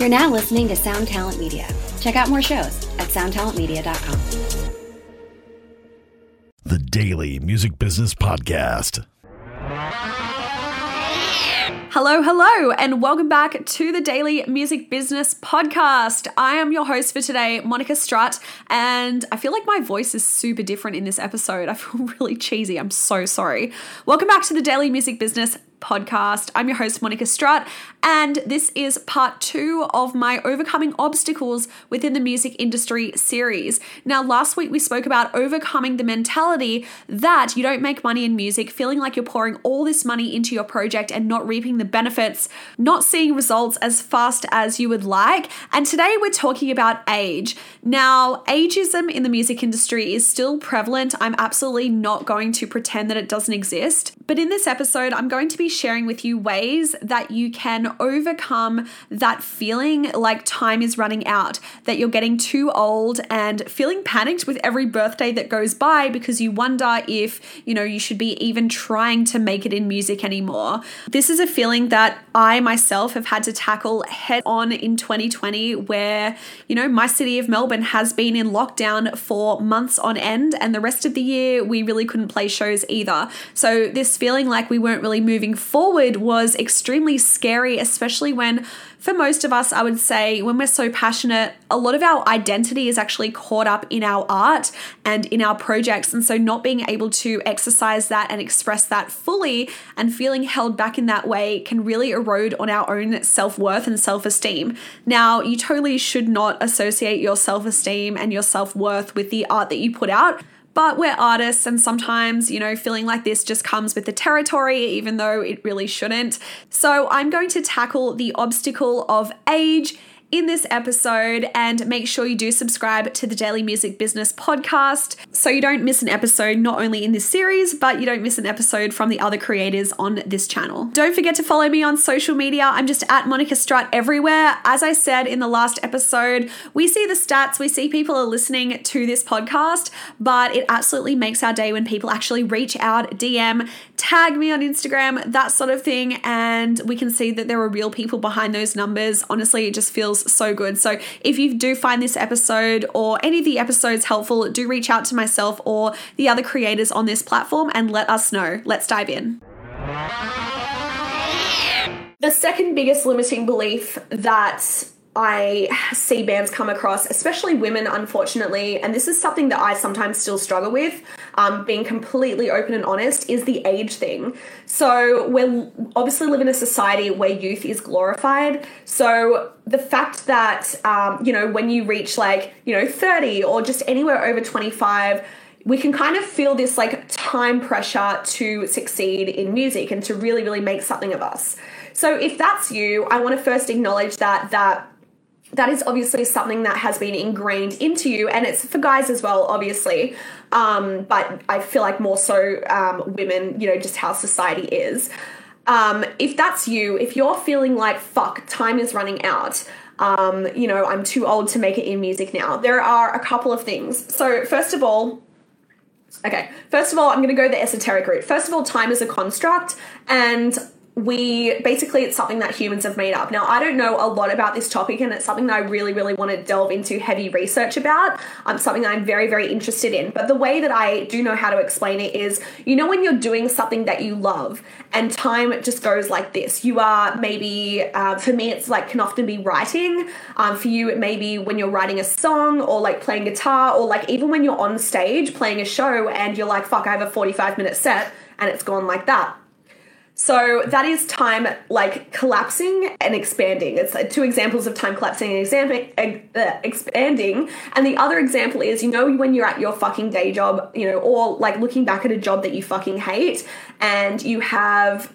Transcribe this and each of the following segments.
You're now listening to Sound Talent Media. Check out more shows at soundtalentmedia.com. The Daily Music Business Podcast. Hello, hello, and welcome back to the Daily Music Business Podcast. I am your host for today, Monica Strutt, and I feel like my voice is super different in this episode. I feel really cheesy. I'm so sorry. Welcome back to the Daily Music Business podcast. I'm your host, Monica Strutt, and this is part two of my Overcoming Obstacles Within the Music Industry series. Now, last week we spoke about overcoming the mentality that you don't make money in music, feeling like you're pouring all this money into your project and not reaping the benefits, not seeing results as fast as you would like. And today we're talking about age. Now, ageism in the music industry is still prevalent. I'm absolutely not going to pretend that it doesn't exist. But in this episode, I'm going to be sharing with you ways that you can overcome that feeling like time is running out, that you're getting too old and feeling panicked with every birthday that goes by because you wonder if, you know, you should be even trying to make it in music anymore. This is a feeling that I myself have had to tackle head on in 2020 where, you know, my city of Melbourne has been in lockdown for months on end and the rest of the year we really couldn't play shows either. So this feeling like we weren't really moving forward was extremely scary, especially when, for most of us, I would say, when we're so passionate, a lot of our identity is actually caught up in our art and in our projects. And so, not being able to exercise that and express that fully and feeling held back in that way can really erode on our own self worth and self esteem. Now, you totally should not associate your self esteem and your self worth with the art that you put out. But we're artists, and sometimes, you know, feeling like this just comes with the territory, even though it really shouldn't. So, I'm going to tackle the obstacle of age in this episode and make sure you do subscribe to the Daily Music Business podcast so you don't miss an episode not only in this series, but you don't miss an episode from the other creators on this channel. Don't forget to follow me on social media. I'm just at Monica Strutt everywhere. As I said in the last episode, we see the stats, we see people are listening to this podcast, but it absolutely makes our day when people actually reach out, DM, tag me on Instagram, that sort of thing, and we can see that there are real people behind those numbers. Honestly, it just feels so good. So if you do find this episode or any of the episodes helpful, do reach out to myself or the other creators on this platform and let us know. Let's dive in. The second biggest limiting belief that I see bands come across, especially women, unfortunately, and this is something that I sometimes still struggle with, um, being completely open and honest, is the age thing. So, we obviously live in a society where youth is glorified. So, the fact that, um, you know, when you reach like, you know, 30 or just anywhere over 25, we can kind of feel this like time pressure to succeed in music and to really, really make something of us. So, if that's you, I want to first acknowledge that that that is obviously something that has been ingrained into you and it's for guys as well obviously. Um, but i feel like more so um, women you know just how society is. Um, if that's you if you're feeling like fuck time is running out um, you know i'm too old to make it in music now there are a couple of things. So first of all okay first of all i'm going to go the esoteric route. First of all time is a construct and we basically it's something that humans have made up. Now, I don't know a lot about this topic, and it's something that I really, really want to delve into heavy research about. Um, something I'm very, very interested in. But the way that I do know how to explain it is, you know, when you're doing something that you love, and time just goes like this. You are maybe, uh, for me, it's like can often be writing. Um, for you, it may be when you're writing a song, or like playing guitar, or like even when you're on stage playing a show, and you're like, fuck, I have a 45 minute set, and it's gone like that so that is time like collapsing and expanding. It's two examples of time collapsing and uh, expanding. And the other example is, you know, when you're at your fucking day job, you know, or like looking back at a job that you fucking hate and you have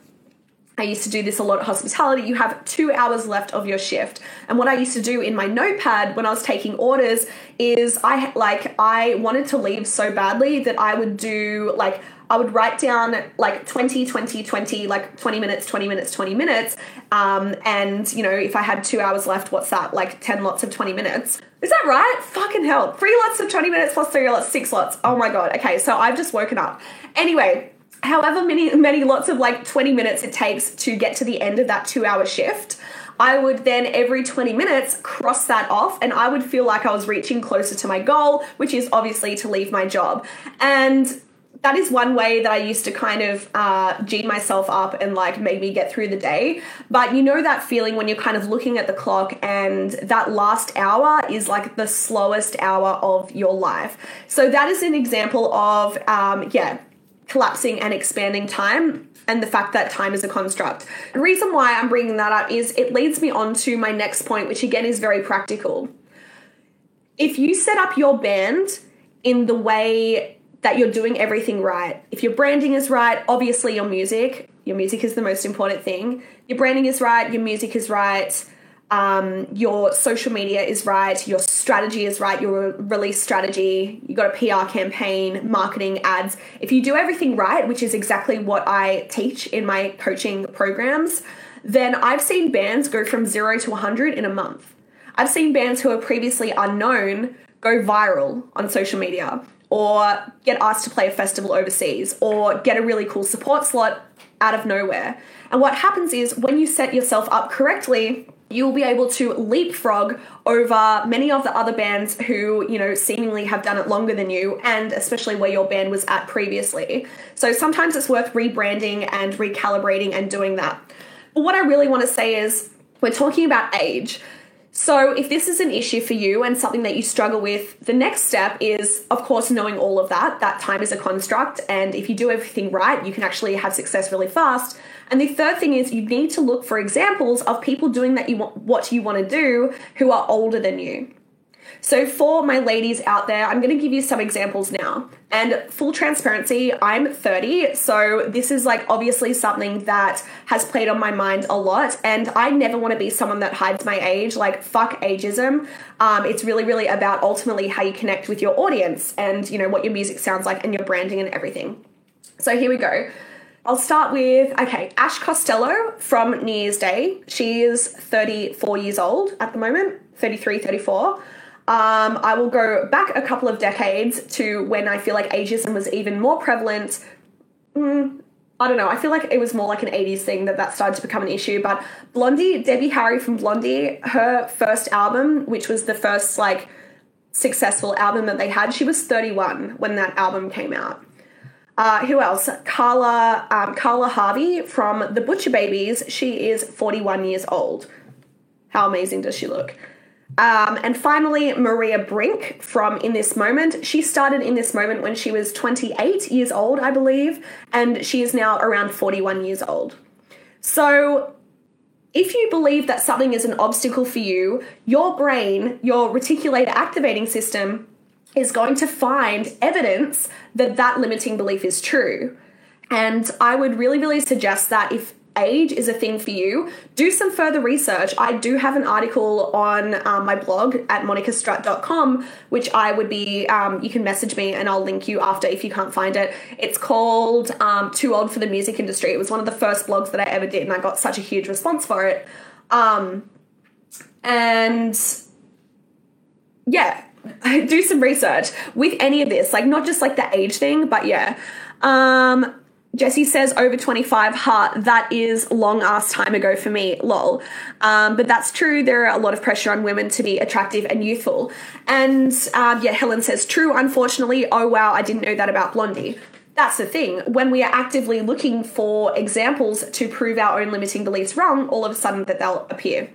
I used to do this a lot at hospitality. You have two hours left of your shift. And what I used to do in my notepad when I was taking orders is I like I wanted to leave so badly that I would do like I would write down like 20, 20, 20, like 20 minutes, 20 minutes, 20 minutes. Um, and, you know, if I had two hours left, what's that? Like 10 lots of 20 minutes. Is that right? Fucking hell. Three lots of 20 minutes plus three lots, six lots. Oh my God. Okay, so I've just woken up. Anyway, however many, many lots of like 20 minutes it takes to get to the end of that two hour shift, I would then every 20 minutes cross that off and I would feel like I was reaching closer to my goal, which is obviously to leave my job. And that is one way that I used to kind of uh, gene myself up and like make me get through the day. But you know that feeling when you're kind of looking at the clock and that last hour is like the slowest hour of your life. So that is an example of, um, yeah, collapsing and expanding time and the fact that time is a construct. The reason why I'm bringing that up is it leads me on to my next point, which again is very practical. If you set up your band in the way that you're doing everything right, if your branding is right, obviously your music, your music is the most important thing. Your branding is right, your music is right, um, your social media is right, your strategy is right, your release strategy, you got a PR campaign, marketing, ads. If you do everything right, which is exactly what I teach in my coaching programs, then I've seen bands go from zero to 100 in a month. I've seen bands who are previously unknown go viral on social media or get asked to play a festival overseas or get a really cool support slot out of nowhere. And what happens is when you set yourself up correctly, you'll be able to leapfrog over many of the other bands who, you know, seemingly have done it longer than you, and especially where your band was at previously. So sometimes it's worth rebranding and recalibrating and doing that. But what I really want to say is we're talking about age. So, if this is an issue for you and something that you struggle with, the next step is, of course, knowing all of that. That time is a construct, and if you do everything right, you can actually have success really fast. And the third thing is, you need to look for examples of people doing that you want, what you want to do who are older than you. So, for my ladies out there, I'm going to give you some examples now. And full transparency, I'm 30, so this is like obviously something that has played on my mind a lot. And I never want to be someone that hides my age. Like, fuck ageism. Um, it's really, really about ultimately how you connect with your audience and, you know, what your music sounds like and your branding and everything. So, here we go. I'll start with, okay, Ash Costello from New Year's Day. She is 34 years old at the moment, 33, 34. Um, I will go back a couple of decades to when I feel like ageism was even more prevalent. Mm, I don't know. I feel like it was more like an 80s thing that that started to become an issue. But Blondie, Debbie Harry from Blondie, her first album, which was the first like successful album that they had, she was 31 when that album came out. Uh, who else? Carla, um, Carla Harvey from the Butcher Babies. She is 41 years old. How amazing does she look? Um, and finally, Maria Brink from In This Moment. She started In This Moment when she was 28 years old, I believe, and she is now around 41 years old. So, if you believe that something is an obstacle for you, your brain, your reticular activating system, is going to find evidence that that limiting belief is true. And I would really, really suggest that if age is a thing for you, do some further research. I do have an article on um, my blog at monicastrutt.com, which I would be, um, you can message me and I'll link you after if you can't find it. It's called um, Too Old for the Music Industry. It was one of the first blogs that I ever did and I got such a huge response for it. Um, and yeah, do some research with any of this, like not just like the age thing, but yeah. Um, Jesse says over 25 heart. That is long ass time ago for me, lol. Um, but that's true. There are a lot of pressure on women to be attractive and youthful. And um, yeah, Helen says true. Unfortunately, oh wow, I didn't know that about Blondie. That's the thing. When we are actively looking for examples to prove our own limiting beliefs wrong, all of a sudden that they'll appear.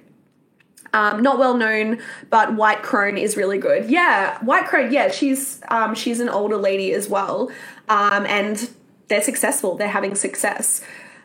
Um, not well known, but White Crone is really good. Yeah, White Crone. Yeah, she's um, she's an older lady as well, um, and they're successful. They're having success.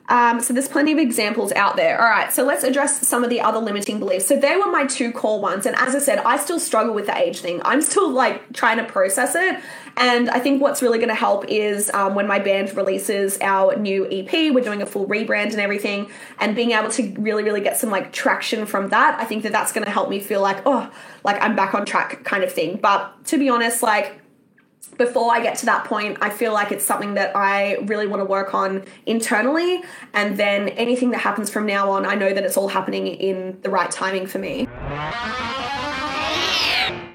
Um, so there's plenty of examples out there. All right, so let's address some of the other limiting beliefs. So they were my two core ones, and as I said, I still struggle with the age thing. I'm still like trying to process it, and I think what's really going to help is um, when my band releases our new EP. We're doing a full rebrand and everything, and being able to really, really get some like traction from that. I think that that's going to help me feel like oh, like I'm back on track, kind of thing. But to be honest, like before I get to that point, I feel like it's something that I really want to work on internally. And then anything that happens from now on, I know that it's all happening in the right timing for me.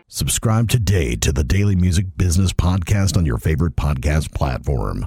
Subscribe today to the Daily Music Business Podcast on your favorite podcast platform.